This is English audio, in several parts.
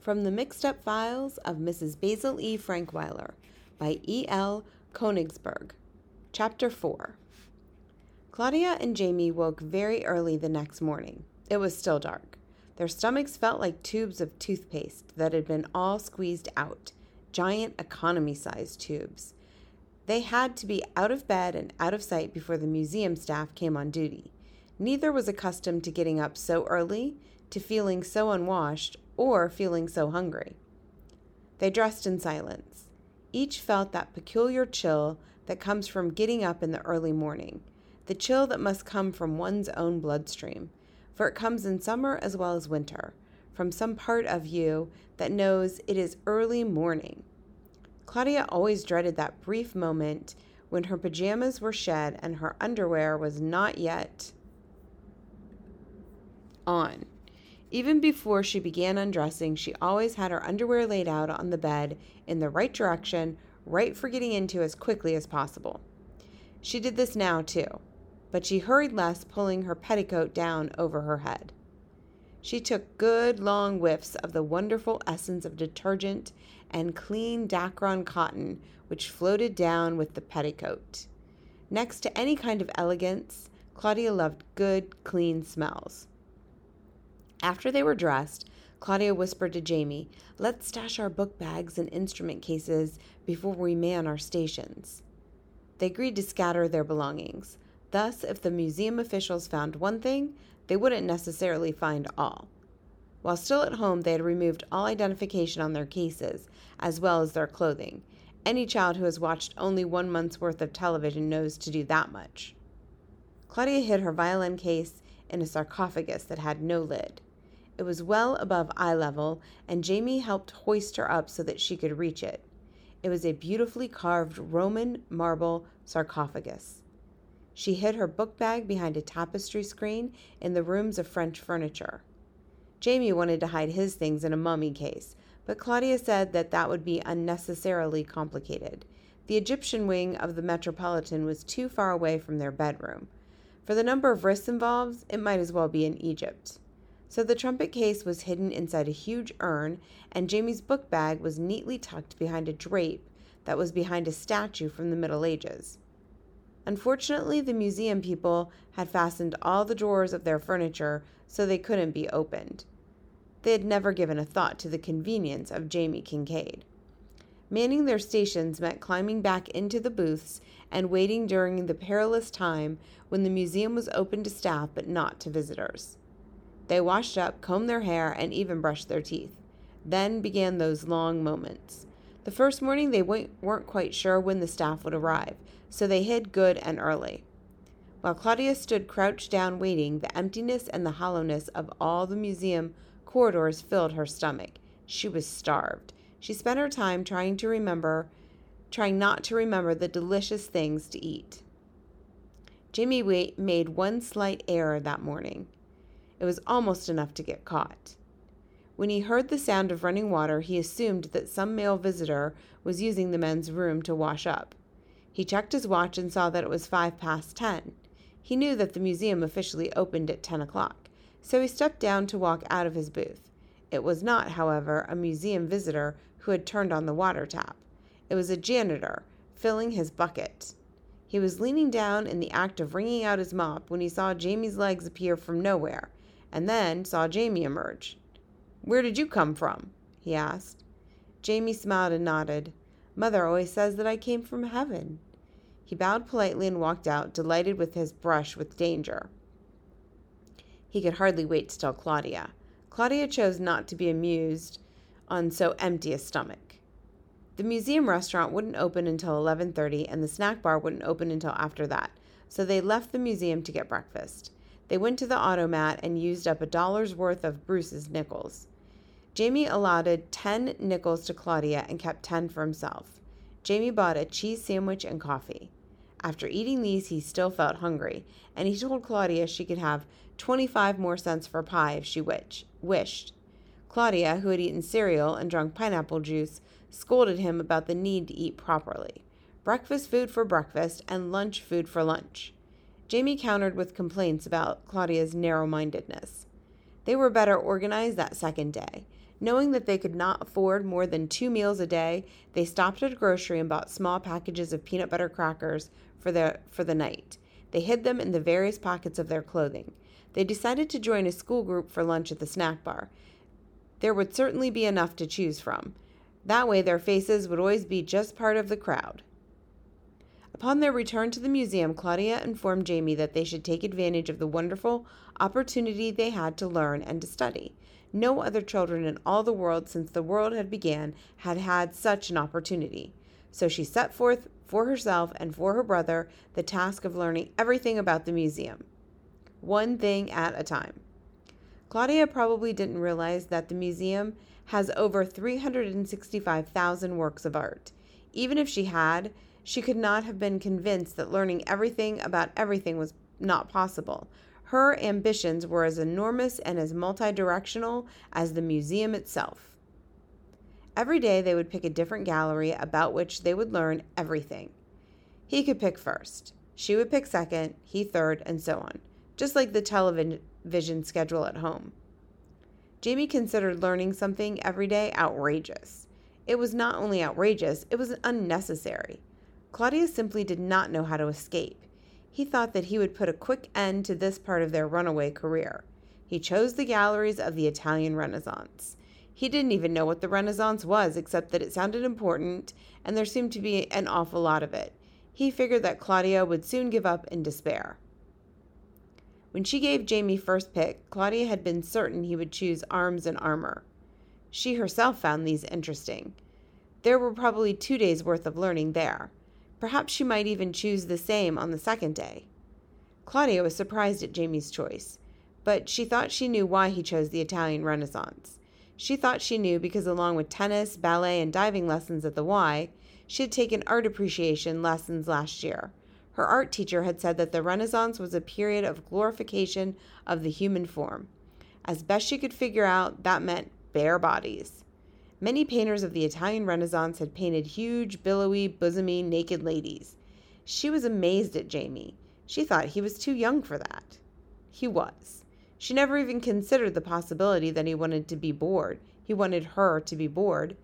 From the Mixed Up Files of Mrs. Basil E. Frankweiler by E. L. Konigsburg. Chapter 4 Claudia and Jamie woke very early the next morning. It was still dark. Their stomachs felt like tubes of toothpaste that had been all squeezed out, giant economy sized tubes. They had to be out of bed and out of sight before the museum staff came on duty. Neither was accustomed to getting up so early, to feeling so unwashed, or feeling so hungry. They dressed in silence. Each felt that peculiar chill that comes from getting up in the early morning, the chill that must come from one's own bloodstream, for it comes in summer as well as winter, from some part of you that knows it is early morning. Claudia always dreaded that brief moment when her pajamas were shed and her underwear was not yet on. Even before she began undressing, she always had her underwear laid out on the bed in the right direction, right for getting into as quickly as possible. She did this now, too, but she hurried less, pulling her petticoat down over her head. She took good long whiffs of the wonderful essence of detergent and clean Dacron cotton which floated down with the petticoat. Next to any kind of elegance, Claudia loved good, clean smells. After they were dressed, Claudia whispered to Jamie, Let's stash our book bags and instrument cases before we man our stations. They agreed to scatter their belongings. Thus, if the museum officials found one thing, they wouldn't necessarily find all. While still at home, they had removed all identification on their cases, as well as their clothing. Any child who has watched only one month's worth of television knows to do that much. Claudia hid her violin case in a sarcophagus that had no lid. It was well above eye level, and Jamie helped hoist her up so that she could reach it. It was a beautifully carved Roman marble sarcophagus. She hid her book bag behind a tapestry screen in the rooms of French furniture. Jamie wanted to hide his things in a mummy case, but Claudia said that that would be unnecessarily complicated. The Egyptian wing of the Metropolitan was too far away from their bedroom. For the number of risks involved, it might as well be in Egypt. So the trumpet case was hidden inside a huge urn, and Jamie's book bag was neatly tucked behind a drape that was behind a statue from the Middle Ages. Unfortunately, the museum people had fastened all the drawers of their furniture so they couldn't be opened. They had never given a thought to the convenience of Jamie Kincaid. Manning their stations meant climbing back into the booths and waiting during the perilous time when the museum was open to staff but not to visitors. They washed up, combed their hair, and even brushed their teeth. Then began those long moments. The first morning, they weren't quite sure when the staff would arrive, so they hid good and early. While Claudia stood crouched down waiting, the emptiness and the hollowness of all the museum corridors filled her stomach. She was starved. She spent her time trying to remember, trying not to remember the delicious things to eat. Jamie made one slight error that morning. It was almost enough to get caught. When he heard the sound of running water, he assumed that some male visitor was using the men's room to wash up. He checked his watch and saw that it was five past ten. He knew that the museum officially opened at ten o'clock, so he stepped down to walk out of his booth. It was not, however, a museum visitor who had turned on the water tap. It was a janitor filling his bucket. He was leaning down in the act of wringing out his mop when he saw Jamie's legs appear from nowhere and then saw Jamie emerge. Where did you come from? he asked. Jamie smiled and nodded. Mother always says that I came from heaven. He bowed politely and walked out, delighted with his brush with danger. He could hardly wait to tell Claudia. Claudia chose not to be amused on so empty a stomach. The museum restaurant wouldn't open until 11:30 and the snack bar wouldn't open until after that, so they left the museum to get breakfast. They went to the automat and used up a dollar's worth of Bruce's nickels. Jamie allotted 10 nickels to Claudia and kept 10 for himself. Jamie bought a cheese sandwich and coffee. After eating these, he still felt hungry, and he told Claudia she could have 25 more cents for pie if she wished. Claudia, who had eaten cereal and drunk pineapple juice, scolded him about the need to eat properly. Breakfast food for breakfast and lunch food for lunch. Jamie countered with complaints about Claudia's narrow mindedness. They were better organized that second day. Knowing that they could not afford more than two meals a day, they stopped at a grocery and bought small packages of peanut butter crackers for the, for the night. They hid them in the various pockets of their clothing. They decided to join a school group for lunch at the snack bar. There would certainly be enough to choose from. That way, their faces would always be just part of the crowd. Upon their return to the museum, Claudia informed Jamie that they should take advantage of the wonderful opportunity they had to learn and to study. No other children in all the world since the world had began had had such an opportunity. So she set forth for herself and for her brother the task of learning everything about the museum, one thing at a time. Claudia probably didn't realize that the museum has over 365,000 works of art. Even if she had, she could not have been convinced that learning everything about everything was not possible. Her ambitions were as enormous and as multidirectional as the museum itself. Every day they would pick a different gallery about which they would learn everything. He could pick first, she would pick second, he third, and so on, just like the television schedule at home. Jamie considered learning something every day outrageous. It was not only outrageous, it was unnecessary. Claudia simply did not know how to escape. He thought that he would put a quick end to this part of their runaway career. He chose the galleries of the Italian Renaissance. He didn't even know what the Renaissance was, except that it sounded important and there seemed to be an awful lot of it. He figured that Claudia would soon give up in despair. When she gave Jamie first pick, Claudia had been certain he would choose arms and armor. She herself found these interesting. There were probably two days' worth of learning there. Perhaps she might even choose the same on the second day. Claudia was surprised at Jamie's choice, but she thought she knew why he chose the Italian Renaissance. She thought she knew because, along with tennis, ballet, and diving lessons at the Y, she had taken art appreciation lessons last year. Her art teacher had said that the Renaissance was a period of glorification of the human form. As best she could figure out, that meant bare bodies. Many painters of the Italian Renaissance had painted huge, billowy, bosomy, naked ladies. She was amazed at Jamie. She thought he was too young for that. He was. She never even considered the possibility that he wanted to be bored. He wanted her to be bored.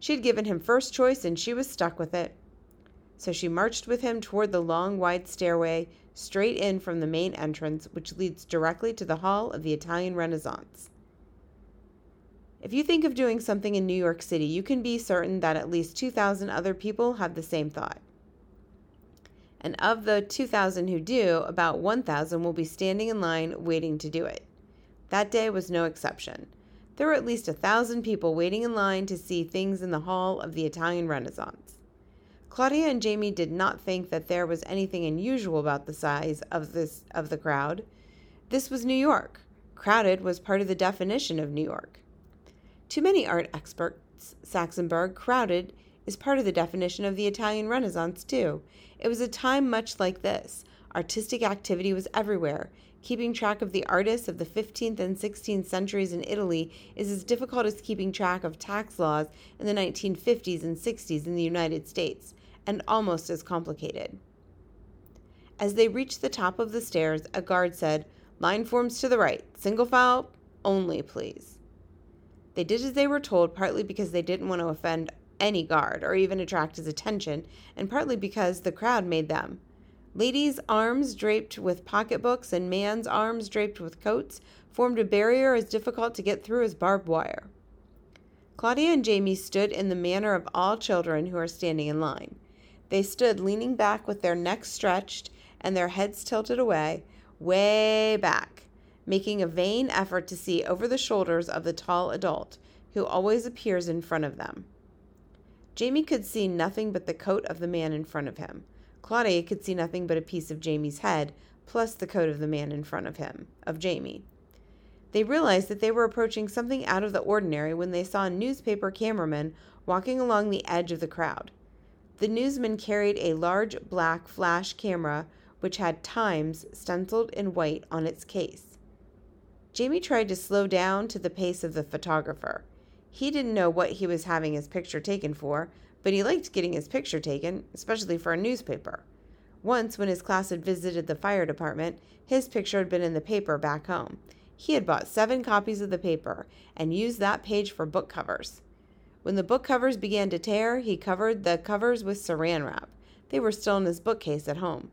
She had given him first choice and she was stuck with it. So she marched with him toward the long, wide stairway straight in from the main entrance, which leads directly to the Hall of the Italian Renaissance. If you think of doing something in New York City, you can be certain that at least 2,000 other people have the same thought. And of the 2,000 who do, about 1,000 will be standing in line waiting to do it. That day was no exception. There were at least a thousand people waiting in line to see things in the Hall of the Italian Renaissance. Claudia and Jamie did not think that there was anything unusual about the size of this of the crowd. This was New York. Crowded was part of the definition of New York. To many art experts, Saxonberg, crowded is part of the definition of the Italian Renaissance, too. It was a time much like this. Artistic activity was everywhere. Keeping track of the artists of the 15th and 16th centuries in Italy is as difficult as keeping track of tax laws in the 1950s and 60s in the United States, and almost as complicated. As they reached the top of the stairs, a guard said, Line forms to the right. Single file only, please. They did as they were told, partly because they didn't want to offend any guard or even attract his attention, and partly because the crowd made them. Ladies' arms draped with pocketbooks and man's arms draped with coats formed a barrier as difficult to get through as barbed wire. Claudia and Jamie stood in the manner of all children who are standing in line. They stood leaning back with their necks stretched and their heads tilted away, way back, making a vain effort to see over the shoulders of the tall adult, who always appears in front of them. Jamie could see nothing but the coat of the man in front of him. Claudia could see nothing but a piece of Jamie's head, plus the coat of the man in front of him, of Jamie. They realized that they were approaching something out of the ordinary when they saw a newspaper cameraman walking along the edge of the crowd. The newsman carried a large black flash camera which had Times stenciled in white on its case. Jamie tried to slow down to the pace of the photographer. He didn't know what he was having his picture taken for, but he liked getting his picture taken, especially for a newspaper. Once, when his class had visited the fire department, his picture had been in the paper back home. He had bought seven copies of the paper and used that page for book covers. When the book covers began to tear, he covered the covers with saran wrap. They were still in his bookcase at home.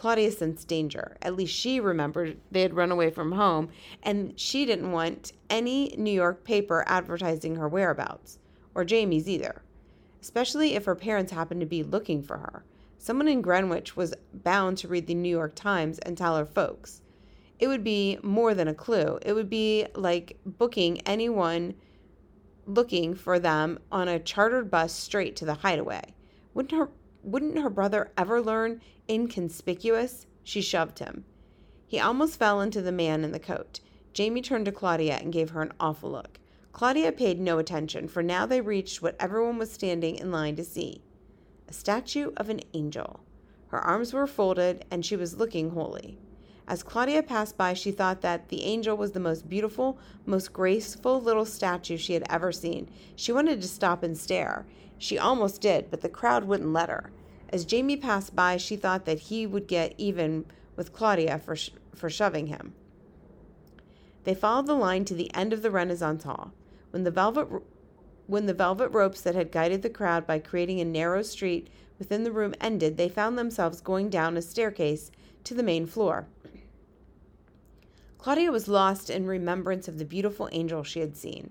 Claudia sensed danger. At least she remembered they had run away from home, and she didn't want any New York paper advertising her whereabouts, or Jamie's either, especially if her parents happened to be looking for her. Someone in Greenwich was bound to read the New York Times and tell her folks. It would be more than a clue. It would be like booking anyone looking for them on a chartered bus straight to the hideaway. Wouldn't her wouldn't her brother ever learn inconspicuous? She shoved him. He almost fell into the man in the coat. Jamie turned to Claudia and gave her an awful look. Claudia paid no attention, for now they reached what everyone was standing in line to see a statue of an angel. Her arms were folded, and she was looking holy. As Claudia passed by, she thought that the angel was the most beautiful, most graceful little statue she had ever seen. She wanted to stop and stare. She almost did, but the crowd wouldn't let her. As Jamie passed by, she thought that he would get even with Claudia for, sh- for shoving him. They followed the line to the end of the Renaissance Hall. When the velvet when the velvet ropes that had guided the crowd by creating a narrow street within the room ended, they found themselves going down a staircase to the main floor. Claudia was lost in remembrance of the beautiful angel she had seen.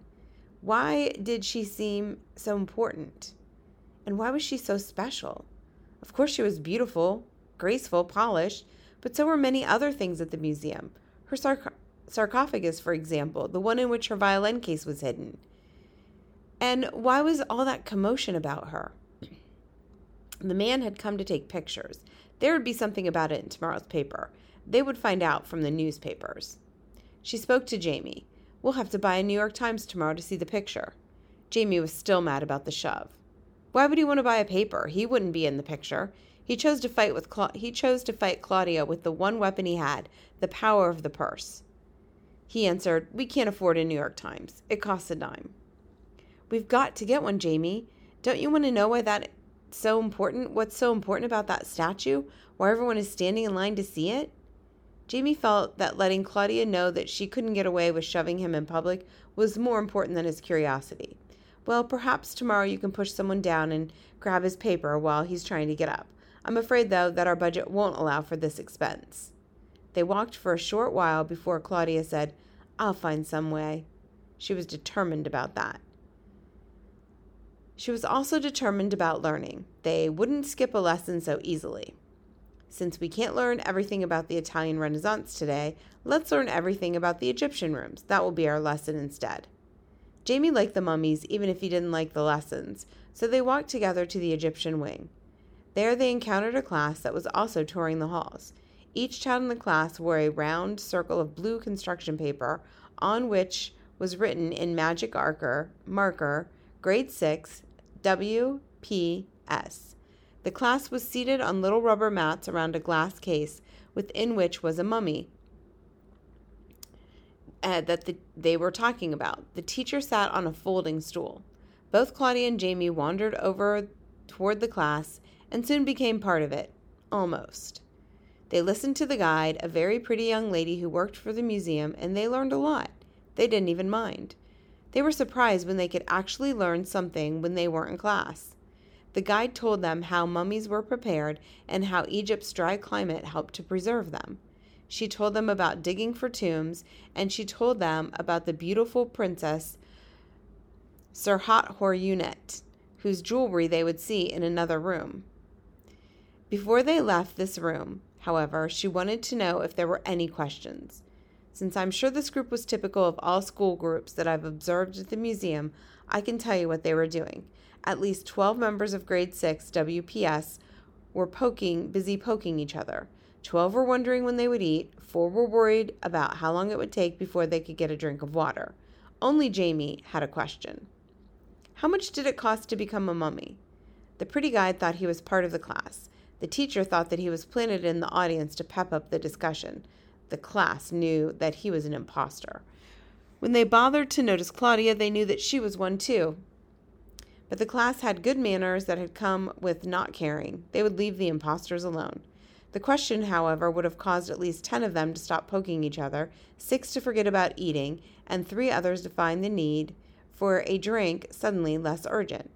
Why did she seem so important? And why was she so special? Of course, she was beautiful, graceful, polished, but so were many other things at the museum. Her sarc- sarcophagus, for example, the one in which her violin case was hidden. And why was all that commotion about her? The man had come to take pictures. There would be something about it in tomorrow's paper. They would find out from the newspapers. She spoke to Jamie. We'll have to buy a New York Times tomorrow to see the picture. Jamie was still mad about the shove. Why would he want to buy a paper? He wouldn't be in the picture. He chose to fight with Cla- he chose to fight Claudia with the one weapon he had, the power of the purse. He answered, "We can't afford a New York Times. It costs a dime." We've got to get one, Jamie. Don't you want to know why that's so important? What's so important about that statue? Why everyone is standing in line to see it? Jamie felt that letting Claudia know that she couldn't get away with shoving him in public was more important than his curiosity. Well, perhaps tomorrow you can push someone down and grab his paper while he's trying to get up. I'm afraid, though, that our budget won't allow for this expense. They walked for a short while before Claudia said, I'll find some way. She was determined about that. She was also determined about learning. They wouldn't skip a lesson so easily. Since we can't learn everything about the Italian Renaissance today, let's learn everything about the Egyptian rooms. That will be our lesson instead. Jamie liked the mummies, even if he didn't like the lessons, so they walked together to the Egyptian wing. There they encountered a class that was also touring the halls. Each child in the class wore a round circle of blue construction paper on which was written in magic marker, marker grade 6 WPS. The class was seated on little rubber mats around a glass case within which was a mummy uh, that the, they were talking about. The teacher sat on a folding stool. Both Claudia and Jamie wandered over toward the class and soon became part of it. Almost. They listened to the guide, a very pretty young lady who worked for the museum, and they learned a lot. They didn't even mind. They were surprised when they could actually learn something when they weren't in class. The guide told them how mummies were prepared and how Egypt's dry climate helped to preserve them. She told them about digging for tombs, and she told them about the beautiful princess Serhat Horyunet, whose jewelry they would see in another room. Before they left this room, however, she wanted to know if there were any questions. Since I'm sure this group was typical of all school groups that I've observed at the museum, I can tell you what they were doing. At least 12 members of grade 6 WPS were poking, busy poking each other. 12 were wondering when they would eat, 4 were worried about how long it would take before they could get a drink of water. Only Jamie had a question. How much did it cost to become a mummy? The pretty guy thought he was part of the class. The teacher thought that he was planted in the audience to pep up the discussion. The class knew that he was an impostor. When they bothered to notice Claudia, they knew that she was one too. But the class had good manners that had come with not caring. They would leave the impostors alone. The question, however, would have caused at least 10 of them to stop poking each other, six to forget about eating, and three others to find the need for a drink suddenly less urgent.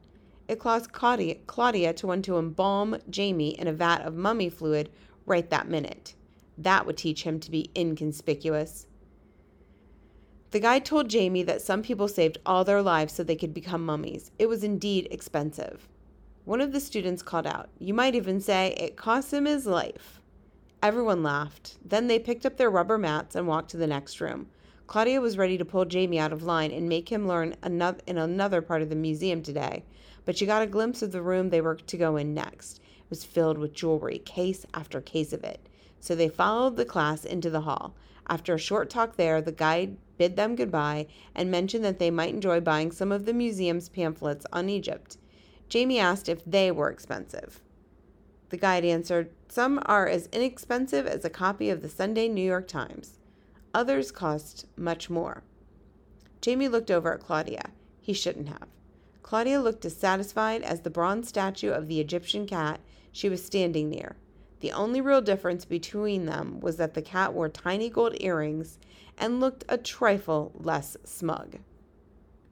It caused Claudia, Claudia to want to embalm Jamie in a vat of mummy fluid right that minute. That would teach him to be inconspicuous. The guide told Jamie that some people saved all their lives so they could become mummies. It was indeed expensive. One of the students called out, You might even say it cost him his life. Everyone laughed. Then they picked up their rubber mats and walked to the next room. Claudia was ready to pull Jamie out of line and make him learn another, in another part of the museum today, but she got a glimpse of the room they were to go in next. It was filled with jewelry, case after case of it. So they followed the class into the hall. After a short talk there, the guide bid them goodbye and mentioned that they might enjoy buying some of the museum's pamphlets on Egypt. Jamie asked if they were expensive. The guide answered, Some are as inexpensive as a copy of the Sunday New York Times. Others cost much more. Jamie looked over at Claudia. He shouldn't have. Claudia looked as satisfied as the bronze statue of the Egyptian cat she was standing near. The only real difference between them was that the cat wore tiny gold earrings and looked a trifle less smug.